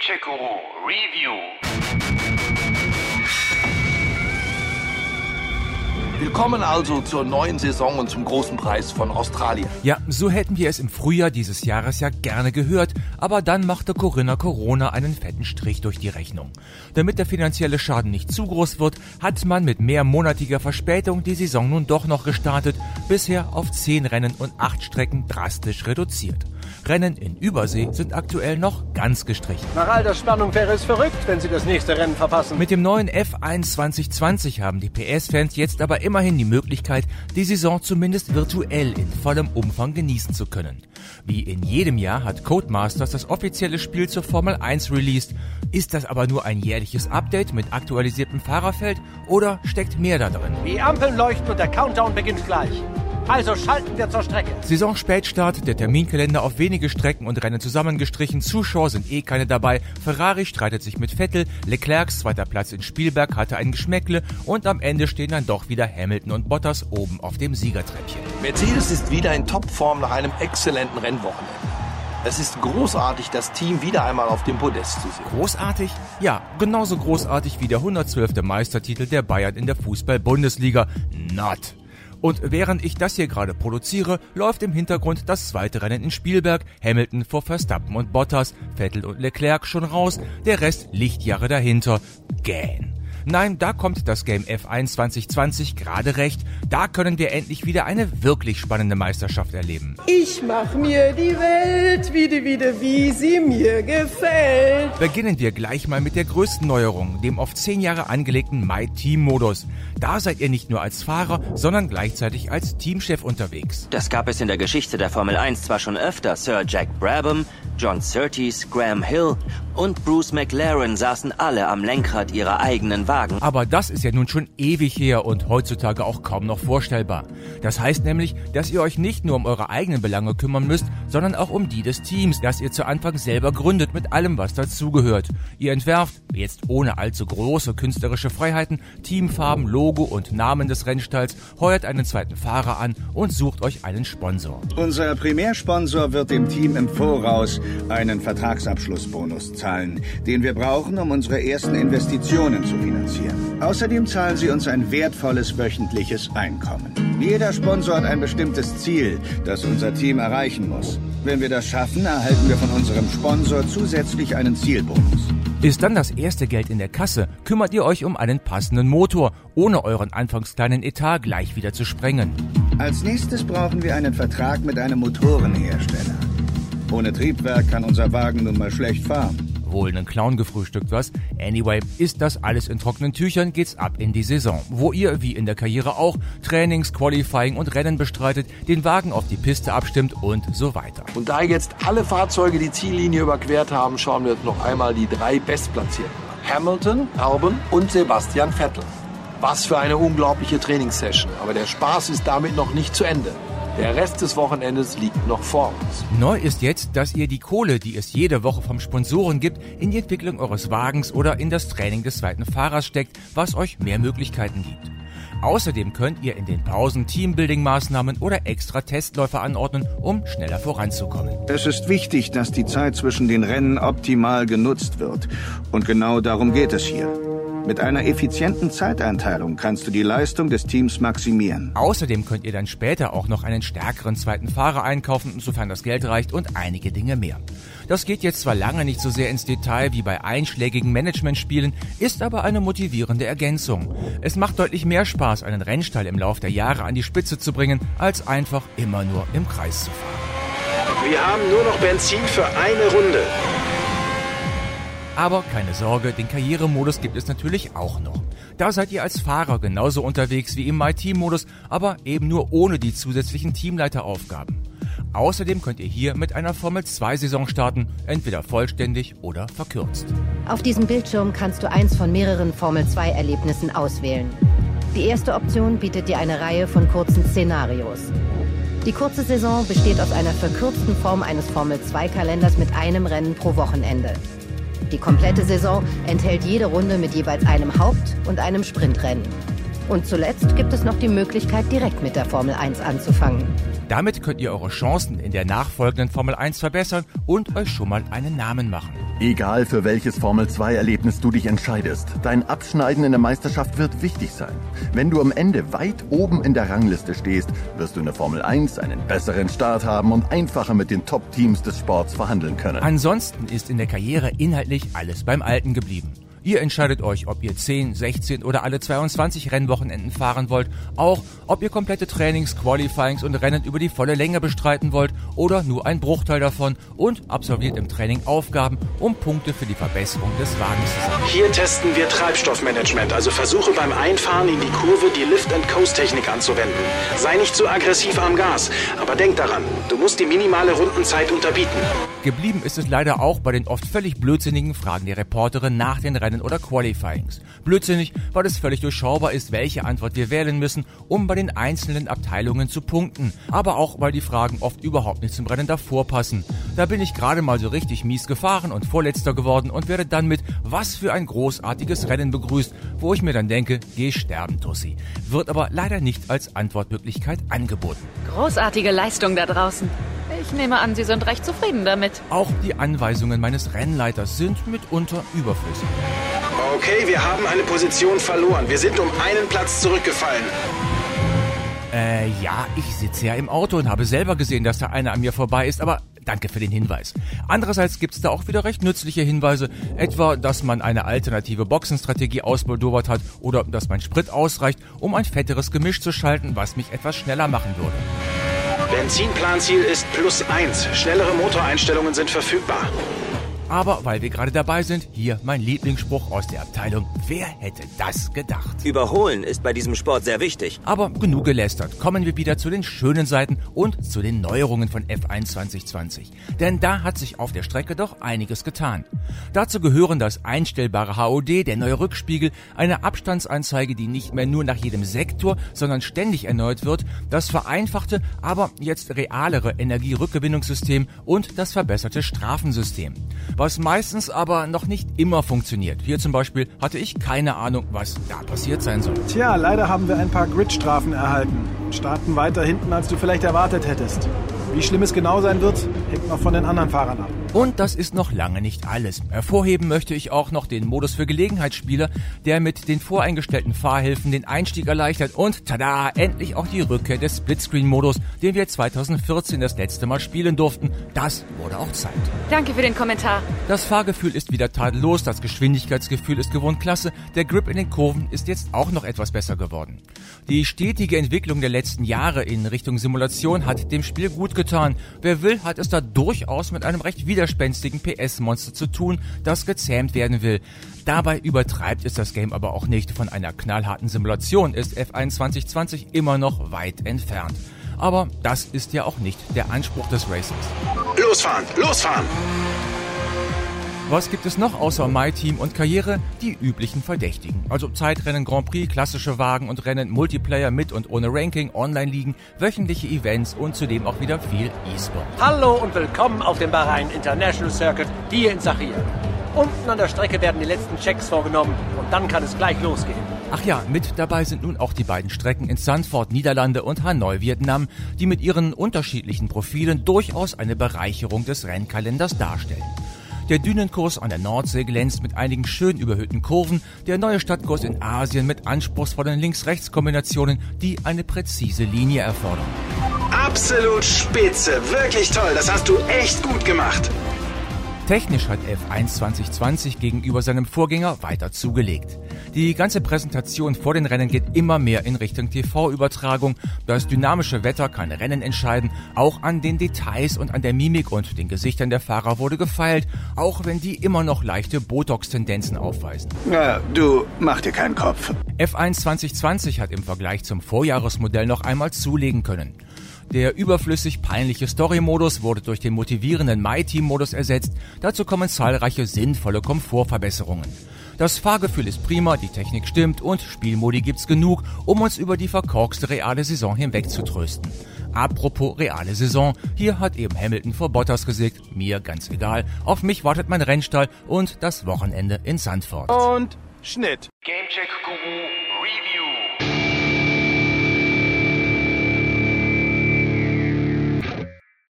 Checo Review. Willkommen also zur neuen Saison und zum großen Preis von Australien. Ja, so hätten wir es im Frühjahr dieses Jahres ja gerne gehört, aber dann machte Corinna Corona einen fetten Strich durch die Rechnung. Damit der finanzielle Schaden nicht zu groß wird, hat man mit mehrmonatiger Verspätung die Saison nun doch noch gestartet, bisher auf zehn Rennen und acht Strecken drastisch reduziert. Rennen in Übersee sind aktuell noch ganz gestrichen. Nach all der Spannung wäre es verrückt, wenn Sie das nächste Rennen verpassen. Mit dem neuen F1 2020 haben die PS-Fans jetzt aber immerhin die Möglichkeit, die Saison zumindest virtuell in vollem Umfang genießen zu können. Wie in jedem Jahr hat Codemasters das offizielle Spiel zur Formel 1 released. Ist das aber nur ein jährliches Update mit aktualisiertem Fahrerfeld oder steckt mehr da drin? Die Ampeln leuchten und der Countdown beginnt gleich. Also schalten wir zur Strecke. Saisonspätstart, der Terminkalender auf wenige Strecken und Rennen zusammengestrichen, Zuschauer sind eh keine dabei, Ferrari streitet sich mit Vettel, Leclercs zweiter Platz in Spielberg hatte ein Geschmäckle und am Ende stehen dann doch wieder Hamilton und Bottas oben auf dem Siegertreppchen. Mercedes ist wieder in Topform nach einem exzellenten Rennwochenende. Es ist großartig, das Team wieder einmal auf dem Podest zu sehen. Großartig? Ja, genauso großartig wie der 112. Meistertitel der Bayern in der Fußball-Bundesliga. Not. Und während ich das hier gerade produziere, läuft im Hintergrund das zweite Rennen in Spielberg. Hamilton vor Verstappen und Bottas, Vettel und Leclerc schon raus, der Rest Lichtjahre dahinter. Gähn. Nein, da kommt das Game F1 2020 gerade recht. Da können wir endlich wieder eine wirklich spannende Meisterschaft erleben. Ich mach mir die Welt wieder, wieder, wie sie mir gefällt. Beginnen wir gleich mal mit der größten Neuerung, dem auf 10 Jahre angelegten My Team Modus. Da seid ihr nicht nur als Fahrer, sondern gleichzeitig als Teamchef unterwegs. Das gab es in der Geschichte der Formel 1 zwar schon öfter. Sir Jack Brabham, John Surtees, Graham Hill und Bruce McLaren saßen alle am Lenkrad ihrer eigenen Wagen. Aber das ist ja nun schon ewig her und heutzutage auch kaum noch vorstellbar. Das heißt nämlich, dass ihr euch nicht nur um eure eigenen Belange kümmern müsst, sondern auch um die des Teams, das ihr zu Anfang selber gründet mit allem, was dazugehört. Ihr entwerft, jetzt ohne allzu große künstlerische Freiheiten, Teamfarben, Logo und Namen des Rennstalls, heuert einen zweiten Fahrer an und sucht euch einen Sponsor. Unser Primärsponsor wird dem Team im Voraus einen Vertragsabschlussbonus zahlen, den wir brauchen, um unsere ersten Investitionen zu finanzieren. Außerdem zahlen sie uns ein wertvolles wöchentliches Einkommen. Jeder Sponsor hat ein bestimmtes Ziel, das unser Team erreichen muss. Wenn wir das schaffen, erhalten wir von unserem Sponsor zusätzlich einen Zielbonus. Ist dann das erste Geld in der Kasse, kümmert ihr euch um einen passenden Motor, ohne euren anfangs kleinen Etat gleich wieder zu sprengen. Als nächstes brauchen wir einen Vertrag mit einem Motorenhersteller. Ohne Triebwerk kann unser Wagen nun mal schlecht fahren. Wohl einen Clown gefrühstückt, was? Anyway, ist das alles in trockenen Tüchern, geht's ab in die Saison, wo ihr, wie in der Karriere auch, Trainings, Qualifying und Rennen bestreitet, den Wagen auf die Piste abstimmt und so weiter. Und da jetzt alle Fahrzeuge die Ziellinie überquert haben, schauen wir uns noch einmal die drei Bestplatzierten an. Hamilton, Albon und Sebastian Vettel. Was für eine unglaubliche Trainingssession. Aber der Spaß ist damit noch nicht zu Ende. Der Rest des Wochenendes liegt noch vor uns. Neu ist jetzt, dass ihr die Kohle, die es jede Woche vom Sponsoren gibt, in die Entwicklung eures Wagens oder in das Training des zweiten Fahrers steckt, was euch mehr Möglichkeiten gibt. Außerdem könnt ihr in den Pausen Teambuilding-Maßnahmen oder extra Testläufe anordnen, um schneller voranzukommen. Es ist wichtig, dass die Zeit zwischen den Rennen optimal genutzt wird. Und genau darum geht es hier. Mit einer effizienten Zeiteinteilung kannst du die Leistung des Teams maximieren. Außerdem könnt ihr dann später auch noch einen stärkeren zweiten Fahrer einkaufen, sofern das Geld reicht und einige Dinge mehr. Das geht jetzt zwar lange nicht so sehr ins Detail wie bei einschlägigen Managementspielen, ist aber eine motivierende Ergänzung. Es macht deutlich mehr Spaß, einen Rennstall im Lauf der Jahre an die Spitze zu bringen, als einfach immer nur im Kreis zu fahren. Wir haben nur noch Benzin für eine Runde. Aber keine Sorge, den Karrieremodus gibt es natürlich auch noch. Da seid ihr als Fahrer genauso unterwegs wie im My-Team-Modus, aber eben nur ohne die zusätzlichen Teamleiteraufgaben. Außerdem könnt ihr hier mit einer Formel 2 Saison starten, entweder vollständig oder verkürzt. Auf diesem Bildschirm kannst du eins von mehreren Formel 2 Erlebnissen auswählen. Die erste Option bietet dir eine Reihe von kurzen Szenarios. Die kurze Saison besteht aus einer verkürzten Form eines Formel 2 Kalenders mit einem Rennen pro Wochenende. Die komplette Saison enthält jede Runde mit jeweils einem Haupt- und einem Sprintrennen. Und zuletzt gibt es noch die Möglichkeit, direkt mit der Formel 1 anzufangen. Damit könnt ihr eure Chancen in der nachfolgenden Formel 1 verbessern und euch schon mal einen Namen machen. Egal für welches Formel-2-Erlebnis du dich entscheidest, dein Abschneiden in der Meisterschaft wird wichtig sein. Wenn du am Ende weit oben in der Rangliste stehst, wirst du in der Formel 1 einen besseren Start haben und einfacher mit den Top-Teams des Sports verhandeln können. Ansonsten ist in der Karriere inhaltlich alles beim Alten geblieben. Ihr entscheidet euch, ob ihr 10, 16 oder alle 22 Rennwochenenden fahren wollt, auch ob ihr komplette Trainings, Qualifyings und Rennen über die volle Länge bestreiten wollt oder nur ein Bruchteil davon und absolviert im Training Aufgaben, um Punkte für die Verbesserung des Wagens zu sammeln. Hier testen wir Treibstoffmanagement, also versuche beim Einfahren in die Kurve die Lift-and-Coast-Technik anzuwenden. Sei nicht zu aggressiv am Gas, aber denk daran, du musst die minimale Rundenzeit unterbieten. Geblieben ist es leider auch bei den oft völlig blödsinnigen Fragen der Reporterin nach den Rennen oder Qualifyings. Blödsinnig, weil es völlig durchschaubar ist, welche Antwort wir wählen müssen, um bei den einzelnen Abteilungen zu punkten. Aber auch, weil die Fragen oft überhaupt nicht zum Rennen davor passen. Da bin ich gerade mal so richtig mies gefahren und vorletzter geworden und werde dann mit was für ein großartiges Rennen begrüßt, wo ich mir dann denke, geh sterben, Tussi. Wird aber leider nicht als Antwortmöglichkeit angeboten. Großartige Leistung da draußen. Ich nehme an, Sie sind recht zufrieden damit. Auch die Anweisungen meines Rennleiters sind mitunter überflüssig. Okay, wir haben eine Position verloren. Wir sind um einen Platz zurückgefallen. Äh, ja, ich sitze ja im Auto und habe selber gesehen, dass da einer an mir vorbei ist, aber danke für den Hinweis. Andererseits gibt's da auch wieder recht nützliche Hinweise, etwa, dass man eine alternative Boxenstrategie ausmoldowert hat oder dass mein Sprit ausreicht, um ein fetteres Gemisch zu schalten, was mich etwas schneller machen würde. Benzinplanziel ist plus eins. Schnellere Motoreinstellungen sind verfügbar. Aber weil wir gerade dabei sind, hier mein Lieblingsspruch aus der Abteilung. Wer hätte das gedacht? Überholen ist bei diesem Sport sehr wichtig. Aber genug gelästert. Kommen wir wieder zu den schönen Seiten und zu den Neuerungen von F1 2020. Denn da hat sich auf der Strecke doch einiges getan. Dazu gehören das einstellbare HOD, der neue Rückspiegel, eine Abstandsanzeige, die nicht mehr nur nach jedem Sektor, sondern ständig erneuert wird, das vereinfachte, aber jetzt realere Energierückgewinnungssystem und das verbesserte Strafensystem was meistens aber noch nicht immer funktioniert. Hier zum Beispiel hatte ich keine Ahnung, was da passiert sein soll. Tja, leider haben wir ein paar Gridstrafen erhalten starten weiter hinten, als du vielleicht erwartet hättest. Wie schlimm es genau sein wird, hängt noch von den anderen Fahrern ab. Und das ist noch lange nicht alles. Hervorheben möchte ich auch noch den Modus für Gelegenheitsspieler, der mit den voreingestellten Fahrhilfen den Einstieg erleichtert und tada, endlich auch die Rückkehr des Splitscreen-Modus, den wir 2014 das letzte Mal spielen durften. Das wurde auch Zeit. Danke für den Kommentar. Das Fahrgefühl ist wieder tadellos, das Geschwindigkeitsgefühl ist gewohnt klasse, der Grip in den Kurven ist jetzt auch noch etwas besser geworden. Die stetige Entwicklung der letzten Jahre in Richtung Simulation hat dem Spiel gut getan. Wer will, hat es da durchaus mit einem recht widerspenstigen PS-Monster zu tun, das gezähmt werden will. Dabei übertreibt es das Game aber auch nicht. Von einer knallharten Simulation ist F1 2020 immer noch weit entfernt. Aber das ist ja auch nicht der Anspruch des Racers. Losfahren, losfahren! Was gibt es noch außer My Team und Karriere? Die üblichen Verdächtigen. Also Zeitrennen, Grand Prix, klassische Wagen und Rennen, Multiplayer mit und ohne Ranking, Online-Ligen, wöchentliche Events und zudem auch wieder viel E-Sport. Hallo und willkommen auf dem Bahrain International Circuit hier in Sachir. Unten an der Strecke werden die letzten Checks vorgenommen und dann kann es gleich losgehen. Ach ja, mit dabei sind nun auch die beiden Strecken in Sanford, Niederlande und Hanoi, Vietnam, die mit ihren unterschiedlichen Profilen durchaus eine Bereicherung des Rennkalenders darstellen. Der Dünenkurs an der Nordsee glänzt mit einigen schön überhöhten Kurven, der neue Stadtkurs in Asien mit anspruchsvollen Links-Rechts-Kombinationen, die eine präzise Linie erfordern. Absolut spitze, wirklich toll, das hast du echt gut gemacht. Technisch hat F1 2020 gegenüber seinem Vorgänger weiter zugelegt. Die ganze Präsentation vor den Rennen geht immer mehr in Richtung TV-Übertragung. Das dynamische Wetter kann Rennen entscheiden. Auch an den Details und an der Mimik und den Gesichtern der Fahrer wurde gefeilt, auch wenn die immer noch leichte Botox-Tendenzen aufweisen. Ja, du mach dir keinen Kopf. F1 2020 hat im Vergleich zum Vorjahresmodell noch einmal zulegen können. Der überflüssig peinliche Story-Modus wurde durch den motivierenden My-Team-Modus ersetzt. Dazu kommen zahlreiche sinnvolle Komfortverbesserungen. Das Fahrgefühl ist prima, die Technik stimmt und Spielmodi gibt's genug, um uns über die verkorkste reale Saison hinweg zu trösten. Apropos reale Saison, hier hat eben Hamilton vor Bottas gesägt, mir ganz egal. Auf mich wartet mein Rennstall und das Wochenende in Sandford. Und Schnitt. Gamecheck Guru Review.